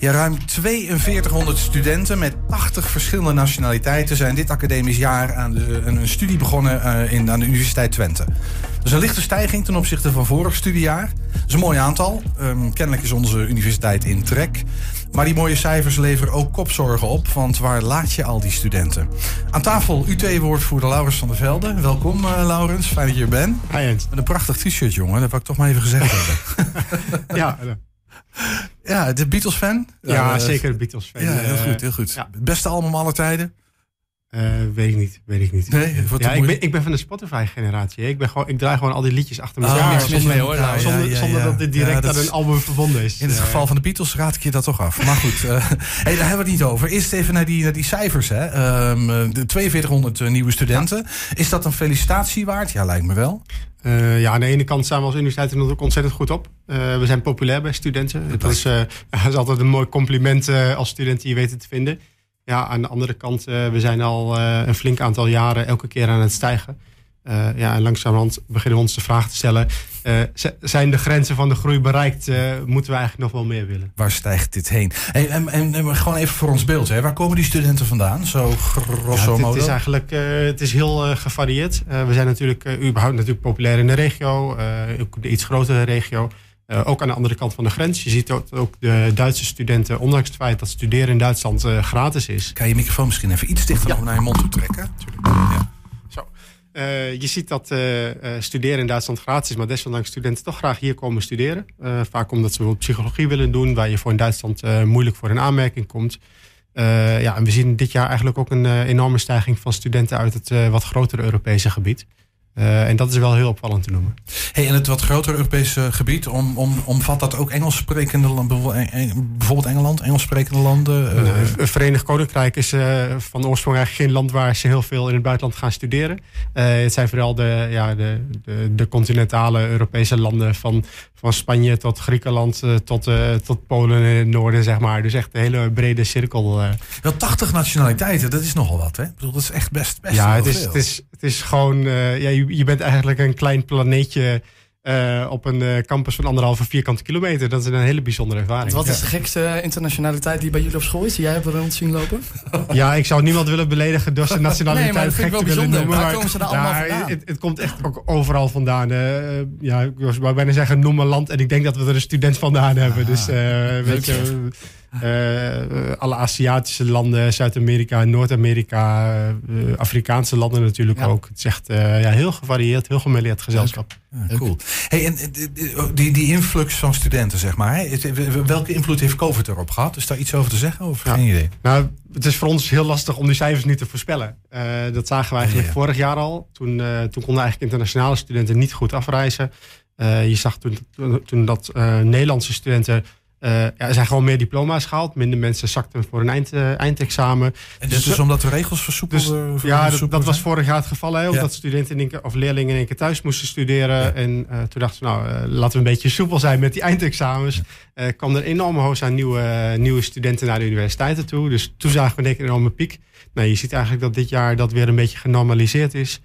Ja, ruim 4200 studenten met 80 verschillende nationaliteiten zijn dit academisch jaar aan de, een studie begonnen uh, in, aan de Universiteit Twente. Dat is een lichte stijging ten opzichte van vorig studiejaar. Dat is een mooi aantal. Um, kennelijk is onze universiteit in trek. Maar die mooie cijfers leveren ook kopzorgen op, want waar laat je al die studenten? Aan tafel UT-woordvoerder Laurens van der Velde. Welkom, uh, Laurens. Fijn dat je er bent. Hi. Met een prachtig t-shirt, jongen. Dat wil ik toch maar even gezegd hebben. ja. Ja, de Beatles-fan? Ja, uh, zeker de Beatles-fan. Ja, heel goed, heel goed. Beste album aller tijden? Uh, weet ik niet, weet ik niet. Nee, ja, ik, ben, ik ben van de Spotify-generatie. Ik, ben gewoon, ik draai gewoon al die liedjes achter elkaar. Ah, zonder, mee, hoor, nou, zonder, zonder dat dit direct aan een album verbonden is. In het geval van de Beatles raad ik je dat toch af. Maar goed, uh, hey, daar hebben we het niet over. Eerst even naar die, naar die cijfers. Hè. Um, de 4200 nieuwe studenten. Is dat een felicitatie waard? Ja, lijkt me wel. Uh, ja, aan de ene kant staan we als universiteit er ook ontzettend goed op. Uh, we zijn populair bij studenten. Dat is, uh, dat is altijd een mooi compliment als student die je weten te vinden. Ja, aan de andere kant, we zijn al een flink aantal jaren elke keer aan het stijgen. Uh, ja, en langzamerhand beginnen we ons de vraag te stellen: zijn de grenzen van de groei bereikt? Moeten we eigenlijk nog wel meer willen? Waar stijgt dit heen? Hey, en, en, en, gewoon even voor ons beeld: hè. waar komen die studenten vandaan? Zo grosso ja, modo. Het is eigenlijk het is heel gevarieerd. we zijn natuurlijk überhaupt natuurlijk populair in de regio, ook de iets grotere regio. Ook aan de andere kant van de grens. Je ziet ook, ook de Duitse studenten, ondanks het feit dat studeren in Duitsland gratis is. Kan je microfoon misschien even iets dichter ja. naar je mond toe trekken? Ja. Uh, je ziet dat studeren in Duitsland gratis is, maar desondanks studenten toch graag hier komen studeren. Vaak omdat ze bijvoorbeeld psychologie willen doen, waar je voor in Duitsland moeilijk voor een aanmerking komt. ja, en we zien dit jaar eigenlijk ook een enorme stijging van studenten uit het wat grotere Europese gebied. Uh, en dat is wel heel opvallend te noemen. Hey, en het wat grotere Europese gebied, om, om, omvat dat ook Engels sprekende landen, bijvoorbeeld Engeland, Engels sprekende landen? Uh... Het Verenigd Koninkrijk is uh, van oorsprong eigenlijk geen land waar ze heel veel in het buitenland gaan studeren. het zijn vooral de, ja, de, de, de, continentale Europese landen van, van Spanje tot Griekenland tot, tot Polen in het noorden, zeg maar. Dus echt een hele brede cirkel. Wel 80 nationaliteiten, dat is nogal wat, hè? Ik bedoel, dat is echt best, best ja, het is, het is, het is gewoon, ja, je, je bent eigenlijk een klein planeetje uh, op een uh, campus van anderhalve vierkante kilometer. Dat is een hele bijzondere ervaring. Wat is de gekste internationaliteit die bij jullie op school is? Die jij hebt rond zien lopen? ja, ik zou niemand willen beledigen door zijn nationaliteit nee, maar gek te willen noemen. Waar komen ze daar allemaal nou, vandaan? Het, het, komt echt ook overal vandaan. Uh, ja, ik wou bijna zeggen noem een land. En ik denk dat we er een student vandaan hebben. Ah, dus weet je... Uh, alle Aziatische landen, Zuid-Amerika, Noord-Amerika, uh, Afrikaanse landen natuurlijk ja. ook. Het is echt uh, ja, heel gevarieerd, heel gemêleerd gezelschap. Ja, cool. Hey, en die, die influx van studenten, zeg maar. Hè? Welke invloed heeft COVID erop gehad? Is daar iets over te zeggen of ja. geen idee? Nou, het is voor ons heel lastig om die cijfers nu te voorspellen. dat zagen we eigenlijk vorig jaar al. Toen, toen konden eigenlijk internationale studenten niet goed afreizen. je zag toen, toen dat Nederlandse studenten uh, ja, er zijn gewoon meer diploma's gehaald. Minder mensen zakten voor een eind, uh, eindexamen. En dus, dus omdat de regels versoepeld dus, Ja, dat, dat was vorig jaar het geval. Hè, omdat ja. studenten in keer, of leerlingen in één keer thuis moesten studeren. Ja. En toen dachten we, nou, laten we een beetje soepel zijn met die eindexamens. Ja. kwam er een enorme hoos aan nieuwe, nieuwe studenten naar de universiteiten toe. Dus toen zagen we denk ik een enorme piek. Nou, je ziet eigenlijk dat dit jaar dat weer een beetje genormaliseerd is.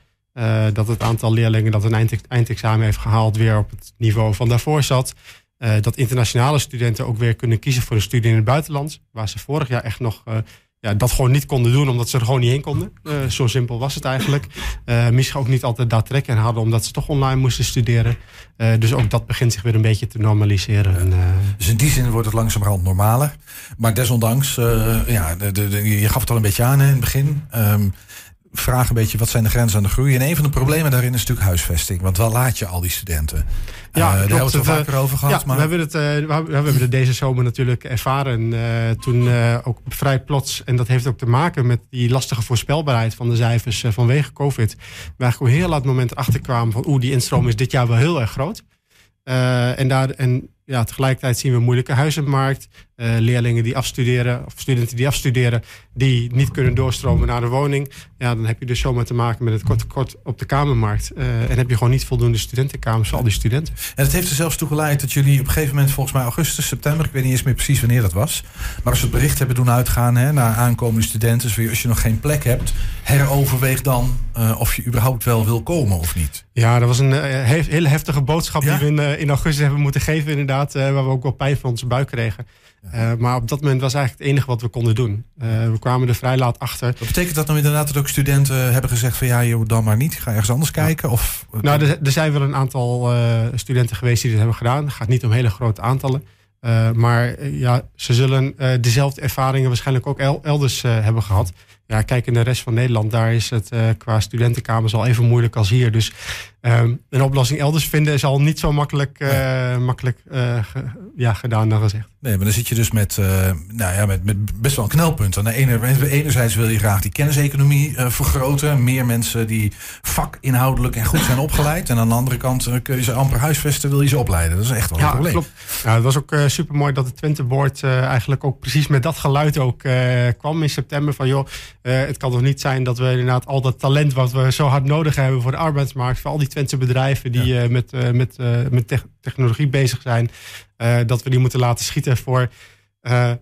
dat het aantal leerlingen dat een eindexamen heeft gehaald weer op het niveau van daarvoor zat. Uh, dat internationale studenten ook weer kunnen kiezen voor een studie in het buitenland. Waar ze vorig jaar echt nog uh, ja, dat gewoon niet konden doen, omdat ze er gewoon niet heen konden. Uh, zo simpel was het eigenlijk. misschien ook niet altijd dat trek in hadden, omdat ze toch online moesten studeren. dus ook dat begint zich weer een beetje te normaliseren. En, dus in die zin wordt het langzamerhand normaler. Maar desondanks, ja, de, de, je gaf het al een beetje aan in het begin. Um, vraag een beetje wat zijn de grenzen aan de groei. En een van de problemen daarin is natuurlijk huisvesting. Want waar laat je al die studenten? Ja, uh, daar hebben we het vaker over gehad. Ja, maar... we, hebben het, uh, we hebben het deze zomer natuurlijk ervaren. Uh, toen ook vrij plots, en dat heeft ook te maken met die lastige voorspelbaarheid van de cijfers vanwege COVID. We eigenlijk heel laat moment erachter kwamen van oeh, die instroom is dit jaar wel heel erg groot. en, daar, en ja, tegelijkertijd zien we een moeilijke huizenmarkt. Uh, leerlingen die afstuderen, of studenten die afstuderen, die niet kunnen doorstromen naar de woning. Ja, dan heb je dus zomaar te maken met het kort tekort op de kamermarkt. Uh, en heb je gewoon niet voldoende studentenkamers voor al die studenten. En het heeft er zelfs toe geleid dat jullie op een gegeven moment, volgens mij augustus, september, ik weet niet eens meer precies wanneer dat was. Maar als we het bericht hebben doen uitgaan hè, naar aankomende studenten, dus als je nog geen plek hebt, heroverweeg dan uh, of je überhaupt wel wil komen of niet. Ja, dat was een hele heftige boodschap ja? die we in, in augustus hebben moeten geven inderdaad inderdaad. waar we ook wel pijn van onze buik kregen. maar op dat moment was eigenlijk het enige wat we konden doen. we kwamen er vrij laat achter. Wat betekent dat nou inderdaad dat ook studenten hebben gezegd van ja, joh, dan maar niet. Ga ergens anders kijken? Of... Nou, er, er zijn wel een aantal studenten geweest die dit hebben gedaan. Het gaat niet om hele grote aantallen. maar ja, ze zullen dezelfde ervaringen waarschijnlijk ook elders hebben gehad ja, kijk in de rest van Nederland, daar is het qua studentenkamers al even moeilijk als hier. Dus um, een oplossing elders vinden is al niet zo makkelijk, uh, makkelijk uh, ja, gedaan dan gezegd. Nee, maar dan zit je dus met, nou ja, met, met best wel een knelpunt. Aan de ene, enerzijds wil je graag die kenniseconomie vergroten. Meer mensen die vakinhoudelijk en goed zijn opgeleid. En aan de andere kant kun je ze amper huisvesten, wil je ze opleiden. Dat is echt wel een ja, probleem. Klopt. Ja, het was ook super mooi dat het Twente Board eigenlijk ook precies met dat geluid ook kwam in september. Van joh, het kan toch niet zijn dat we inderdaad al dat talent wat we zo hard nodig hebben voor de arbeidsmarkt, voor al die Twentse bedrijven die ja. uh, met, uh, met, met te technologie bezig zijn, dat we die moeten laten schieten voor,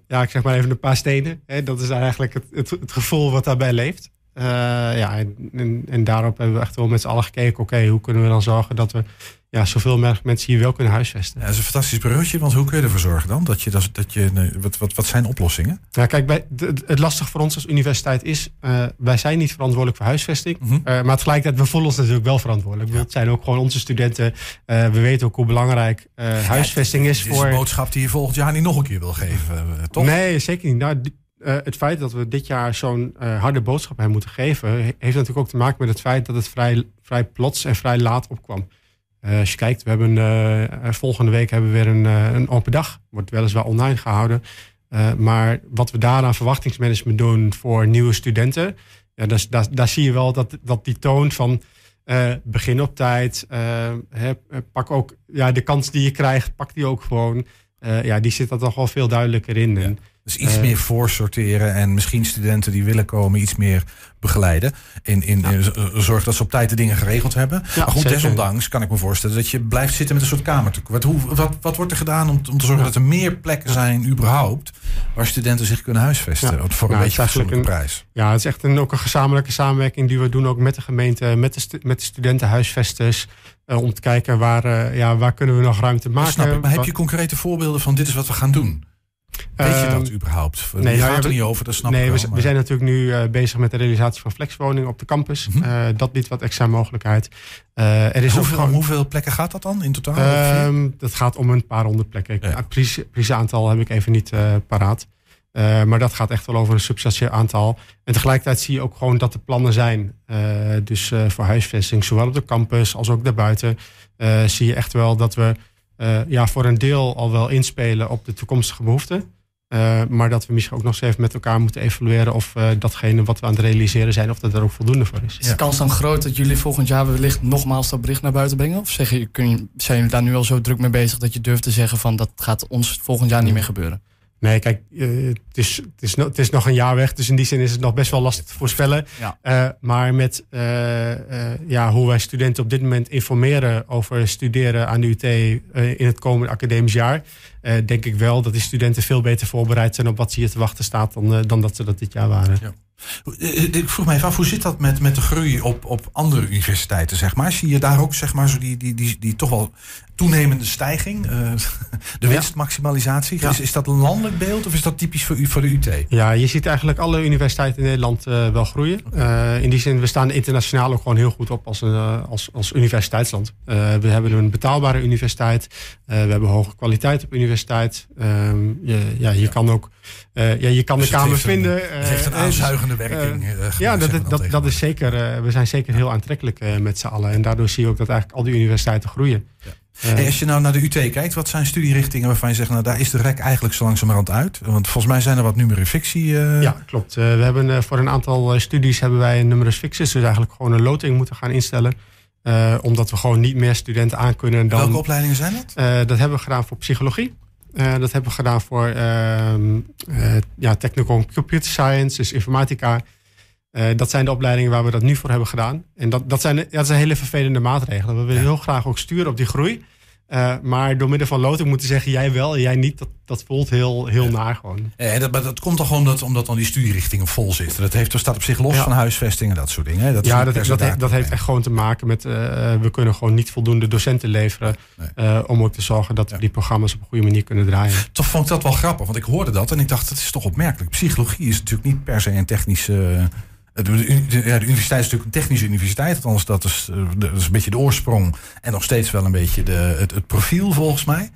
ja, ik zeg maar even een paar stenen. Hè? Dat is eigenlijk het, het, het gevoel wat daarbij leeft. Ja, en, en, daarop hebben we echt wel met z'n allen gekeken, oké, okay, hoe kunnen we dan zorgen dat we ja, zoveel mogelijk mensen hier wel kunnen huisvesten. Ja, dat is een fantastisch broodje, want hoe kun je ervoor zorgen dan? Dat je, dat, dat je, wat, wat, wat zijn oplossingen? Ja, kijk, bij, de, het lastig voor ons als universiteit is, uh, wij zijn niet verantwoordelijk voor huisvesting. Mm -hmm. uh, maar tegelijkertijd, we voelen ons natuurlijk wel verantwoordelijk. Ja. Het zijn ook gewoon onze studenten. Uh, we weten ook hoe belangrijk huisvesting ja, is voor... is een boodschap die je volgend jaar niet nog een keer wil geven, toch? Nee, zeker niet. Nou, uh, het feit dat we dit jaar zo'n uh, harde boodschap hebben moeten geven, heeft natuurlijk ook te maken met het feit dat het vrij, vrij plots en vrij laat opkwam. Uh, als je kijkt, we hebben volgende week hebben we weer een, een open dag. Wordt weliswaar online gehouden. maar wat we daar aan verwachtingsmanagement doen voor nieuwe studenten. Ja, daar, zie je wel dat, dat die toon van begin op tijd. Pak ook ja, de kans die je krijgt, pak die ook gewoon. Ja, die zit er toch wel veel duidelijker in. Ja. Dus iets meer voorsorteren en misschien studenten die willen komen iets meer begeleiden. In, in, ja. zorg dat ze op tijd de dingen geregeld hebben. Ja, maar goed, zeker. desondanks kan ik me voorstellen dat je blijft zitten met een soort kamertekort. Wat, hoe, wat, wat wordt er gedaan om, om te zorgen dat er meer plekken zijn überhaupt waar studenten zich kunnen huisvesten voor een beetje fatsoenlijke prijs? Ja, het is echt een, ook een gezamenlijke samenwerking die we doen ook met de gemeente, met de, met de studentenhuisvesters. Uh, om te kijken waar, uh, ja, waar kunnen we nog ruimte maken. Snap ik, maar heb je concrete voorbeelden van dit is wat we gaan doen? Weet je dat uh, überhaupt? Nee, je gaat ja, er niet over, dat snap nee, ik wel, we, we, zijn natuurlijk nu uh, bezig met de realisatie van flexwoningen op de campus. Mm -hmm. uh, dat biedt wat extra mogelijkheid. er is hoeveel, gewoon, hoeveel plekken gaat dat dan in totaal? Ehm, dat gaat om een paar honderd plekken. Ja. Precies, precies aantal heb ik even niet paraat. Maar dat gaat echt wel over een substantieel aantal. En tegelijkertijd zie je ook gewoon dat er plannen zijn. dus voor huisvesting, zowel op de campus als ook daarbuiten. zie je echt wel dat we ja, voor een deel al wel inspelen op de toekomstige behoeften. Maar dat we misschien ook nog eens even met elkaar moeten evalueren of datgene wat we aan het realiseren zijn, of dat er ook voldoende voor is. Is de kans dan groot dat jullie volgend jaar wellicht nogmaals dat bericht naar buiten brengen? Of zeg je, kun je, zijn jullie daar nu al zo druk mee bezig dat je durft te zeggen van dat gaat ons volgend jaar niet meer gebeuren? Nee, kijk, uh, het, is, het, is no, het is nog een jaar weg. Dus in die zin is het nog best wel lastig te voorspellen. Ja. Uh, maar met uh, ja, hoe wij studenten op dit moment informeren over studeren aan de UT in het komende academisch jaar. denk ik wel dat die studenten veel beter voorbereid zijn op wat ze hier te wachten staat dan, dan dat ze dat dit jaar waren. Ja. Ik vroeg mij even af, hoe zit dat met, met de groei op, op andere universiteiten, zeg maar? Zie je daar ook, zeg maar, zo die, die, die, die toch wel toenemende stijging, uh, de winstmaximalisatie? Ja. Is, is dat een landelijk beeld of is dat typisch voor, u, voor de UT? Ja, je ziet eigenlijk alle universiteiten in Nederland uh, wel groeien. Uh, in die zin, we staan internationaal ook gewoon heel goed op als, een, als, als universiteitsland. we hebben een betaalbare universiteit, we hebben hoge kwaliteit op universiteit. Um, je, ja, je ja. kan ook ja, je kan dus de kamer vinden. Het heeft een aanzuigende werking. ja, dat, dat, dat, dat is zeker, we zijn zeker heel aantrekkelijk met z'n allen. En daardoor zie je ook dat eigenlijk al die universiteiten groeien. Ja. Hey, als je nou naar de UT kijkt, wat zijn studierichtingen waarvan je zegt, nou daar is de rek eigenlijk zo langzamerhand uit? Want volgens mij zijn er wat numerus fictie. Uh... Ja, klopt. Uh, we hebben uh, voor een aantal studies hebben wij een numerus fictus, dus eigenlijk gewoon een loting moeten gaan instellen. omdat we gewoon niet meer studenten aan kunnen dan. Welke opleidingen zijn dat? dat hebben we gedaan voor psychologie. Dat hebben we gedaan voor ehm, ja, technical computer science, dus informatica. dat zijn de opleidingen waar we dat nu voor hebben gedaan. En dat, dat, zijn, dat zijn hele vervelende maatregelen. We willen heel graag ook sturen op die groei. Uh, maar door middel van loting moeten zeggen, jij wel en jij niet, dat, dat voelt heel, heel naar gewoon. Ja, dat, maar dat komt toch omdat, omdat dan die studierichtingen vol zitten. Dat, heeft, dat staat op zich los van huisvesting en dat soort dingen. Dat ja, dat, dat, heeft, dat heeft echt gewoon te maken met, uh, we kunnen gewoon niet voldoende docenten leveren. Uh, om ook te zorgen dat we die programma's op een goede manier kunnen draaien. Toch vond ik dat wel grappig, want ik hoorde dat en ik dacht, dat is toch opmerkelijk. Psychologie is natuurlijk niet per se een technische de, ja, de universiteit is natuurlijk een technische universiteit. Althans, dat is, eh, dat is een beetje de oorsprong. En nog steeds wel een beetje de, het, het profiel, volgens mij.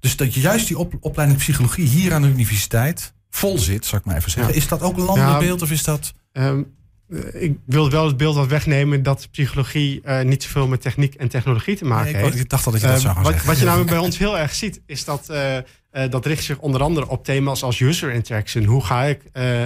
Dus dat je juist die op, opleiding psychologie hier aan de universiteit vol zit, zou ik maar even zeggen. Is dat ook een landelijk beeld of is dat... Um, ik wil wel het beeld wat wegnemen dat psychologie uh, niet zoveel met techniek en technologie te maken heeft. Ik dacht dat ik dat uh, zou gaan wat, zeggen. Wat je namelijk bij ons heel erg ziet, is dat uh, dat richt zich onder andere op thema's als user interaction. Hoe ga ik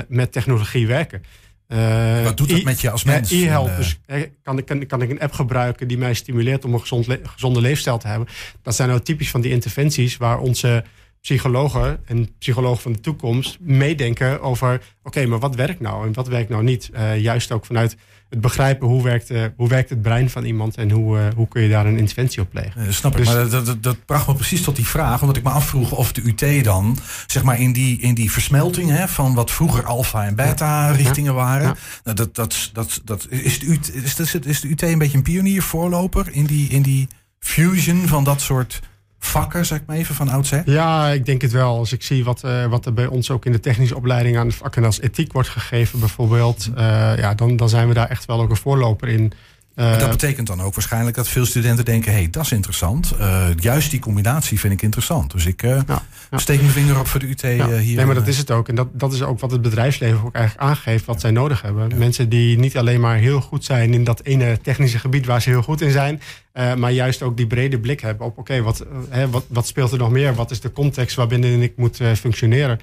met technologie werken? Uh, Wat doet dat met je als mens? E-help. Dus kan, kan, kan ik een app gebruiken die mij stimuleert om een gezond gezonde leefstijl te hebben? Dat zijn nou typisch van die interventies waar onze psychologen en psychologen van de toekomst meedenken over: oké, maar wat werkt nou en wat werkt nou niet? Uh, juist ook vanuit het begrijpen hoe werkt, uh, hoe werkt het brein van iemand en hoe, uh, hoe kun je daar een interventie op plegen. Snap ik, dus, maar dat, dat, dat, bracht me precies tot die vraag, omdat ik me afvroeg of de UT dan, zeg maar in die, in die versmelting hè, van wat vroeger alfa en beta richtingen waren, ja. Nou, dat, dat, dat, dat, is, de UT, is, de, is de UT een beetje een pionier, voorloper in die, in die fusion van dat soort vakken, zeg ik maar even, van oudsher? Ja, ik denk het wel. Als ik zie wat, uh, wat er bij ons ook in de technische opleiding aan de vakken als ethiek wordt gegeven, bijvoorbeeld, uh, ja, dan, dan zijn we daar echt wel ook een voorloper in. Uh, dat betekent dan ook waarschijnlijk dat veel studenten denken: hé, hey, dat is interessant. juist die combinatie vind ik interessant. Dus ik ja, ja. steek mijn vinger op voor de UT ja. hier. Nee, maar dat is het ook. En dat, dat is ook wat het bedrijfsleven ook eigenlijk aangeeft wat zij nodig hebben. Mensen die niet alleen maar heel goed zijn in dat ene technische gebied waar ze heel goed in zijn, uh, maar juist ook die brede blik hebben op: oké, okay, wat, wat, wat speelt er nog meer? Wat is de context waarbinnen ik moet uh, functioneren?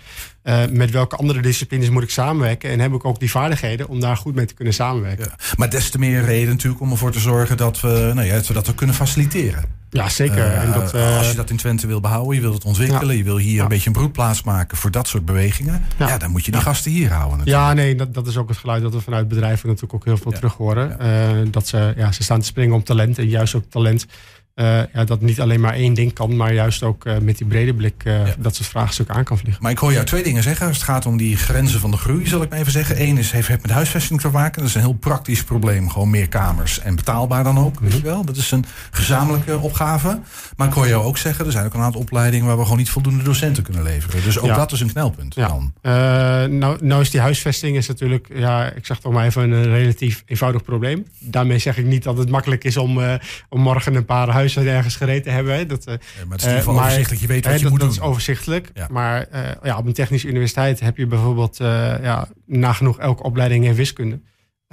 met welke andere disciplines moet ik samenwerken? En heb ik ook die vaardigheden om daar goed mee te kunnen samenwerken? Ja, maar des te meer reden natuurlijk om ervoor te zorgen dat we, nou ja, dat we kunnen faciliteren. Ja, zeker. en dat, als je dat in Twente wil behouden, je wilt het ontwikkelen, ja. je wil hier ja. een beetje een broedplaats maken voor dat soort bewegingen, ja, ja dan moet je die gasten hier houden. Natuurlijk. Ja, nee, dat, dat is ook het geluid dat we vanuit bedrijven natuurlijk ook heel veel terug horen. dat ze, ja, ze staan te springen om talent en juist ook talent. Uh, ja, dat niet alleen maar één ding kan, maar juist ook uh, met die brede blik uh, ja. dat soort vraagstukken aan kan vliegen. Maar ik hoor jou twee dingen zeggen. Als het gaat om die grenzen van de groei, zal ik maar even zeggen. Eén is, heeft, heeft met huisvesting te maken. Dat is een heel praktisch probleem. Gewoon meer kamers en betaalbaar dan ook. Mm -hmm. Weet je wel? Dat is een gezamenlijke opgave. Maar ik hoor jou ook zeggen, er zijn ook een aantal opleidingen waar we gewoon niet voldoende docenten kunnen leveren. Dus ook ja. dat is een knelpunt. Ja. Dan. nou, nou is die huisvesting is natuurlijk, ja, ik zeg toch maar even een relatief eenvoudig probleem. Daarmee zeg ik niet dat het makkelijk is om, om morgen een paar huis ergens gereden hebben. Dat, ja, maar het is in ieder geval uh, overzichtelijk. Je weet wat je dat, moet dat doen. is overzichtelijk. Ja. Maar uh, ja, op een technische universiteit heb je bijvoorbeeld ja, nagenoeg elke opleiding in wiskunde.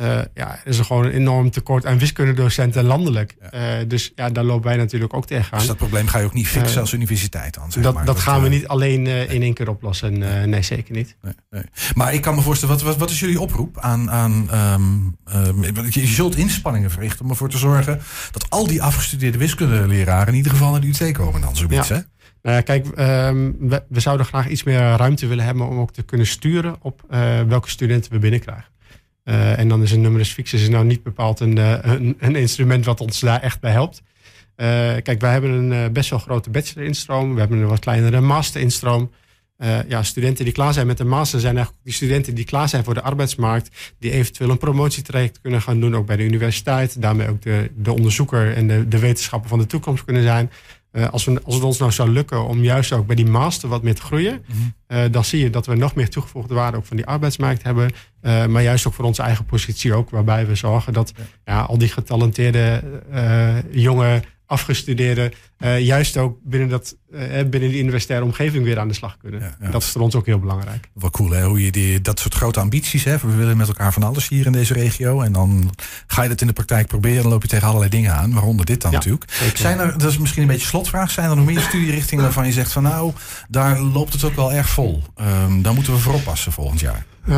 Uh, ja, er is er gewoon een enorm tekort aan wiskundedocenten landelijk. Ja. Uh, dus ja, daar lopen wij natuurlijk ook tegenaan. Dus dat probleem ga je ook niet fixen uh, als universiteit dan? Zeg dat, maar. dat, dat gaan we niet alleen nee. in één keer oplossen. Nee, nee zeker niet. Nee, nee. Maar ik kan me voorstellen, wat, wat, wat is jullie oproep aan... aan um, je, je zult inspanningen verrichten om ervoor te zorgen... dat al die afgestudeerde wiskundeleraren in ieder geval naar de UT komen dan zoiets, ja. hè? Nou ja, kijk, um, we, we, zouden graag iets meer ruimte willen hebben... om ook te kunnen sturen op welke studenten we binnenkrijgen. Uh, en dan is een numerus fixus nou niet bepaald een, uh, een, een, instrument wat ons daar echt bij helpt. Uh, kijk, wij hebben een best wel grote bachelor-instroom. We hebben een wat kleinere master-instroom. ja, studenten die klaar zijn met de master zijn eigenlijk die studenten die klaar zijn voor de arbeidsmarkt. Die eventueel een promotietraject kunnen gaan doen, ook bij de universiteit. Daarmee ook de, de onderzoeker en de, de wetenschapper van de toekomst kunnen zijn. Uh, als, we, als het ons nou zou lukken om juist ook bij die master wat meer te groeien, -hmm. uh, dan zie je dat we nog meer toegevoegde waarde ook van die arbeidsmarkt hebben. Uh, maar juist ook voor onze eigen positie ook, waarbij we zorgen dat ja. Ja, al die getalenteerde jonge afgestudeerden uh, juist ook binnen, dat, uh, binnen die universitaire omgeving weer aan de slag kunnen. Ja, ja. Dat is voor ons ook heel belangrijk. Wat cool hè, hoe je die, dat soort grote ambities hebt. We willen met elkaar van alles hier in deze regio. En dan ga je dat in de praktijk proberen. Dan loop je tegen allerlei dingen aan, waaronder dit dan ja, natuurlijk. Zeker. Zijn er, dat is misschien een beetje slotvraag, zijn er nog meer studierichtingen waarvan je zegt van nou, daar loopt het ook wel erg vol. Um, daar moeten we voor oppassen volgend jaar. Uh,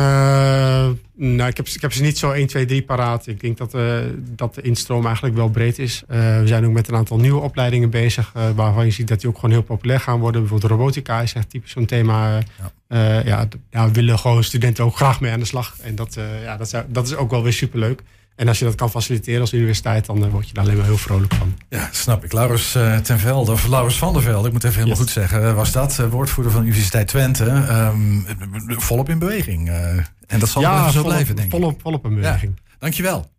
nou, ik heb, ik heb ze niet zo 1, 2, 3 paraat. Ik denk dat, dat de instroom eigenlijk wel breed is. We zijn ook met een aantal nieuwe opleidingen bezig. Uh, waarvan je ziet dat die ook gewoon heel populair gaan worden. Bijvoorbeeld robotica is echt typisch zo'n thema. Ja. ja, ja, we willen gewoon studenten ook graag mee aan de slag. En dat, ja, dat, is, dat is ook wel weer superleuk. En als je dat kan faciliteren als universiteit, dan word je daar alleen maar heel vrolijk van. Ja, snap ik. Laurens uh, ten Velde, of Laurens van der Velde, ik moet even helemaal goed zeggen, was dat woordvoerder van de Universiteit Twente. Um, volop in beweging. en dat zal ja, zo blijven, denk volop, ik. Volop in beweging. Ja. Dankjewel.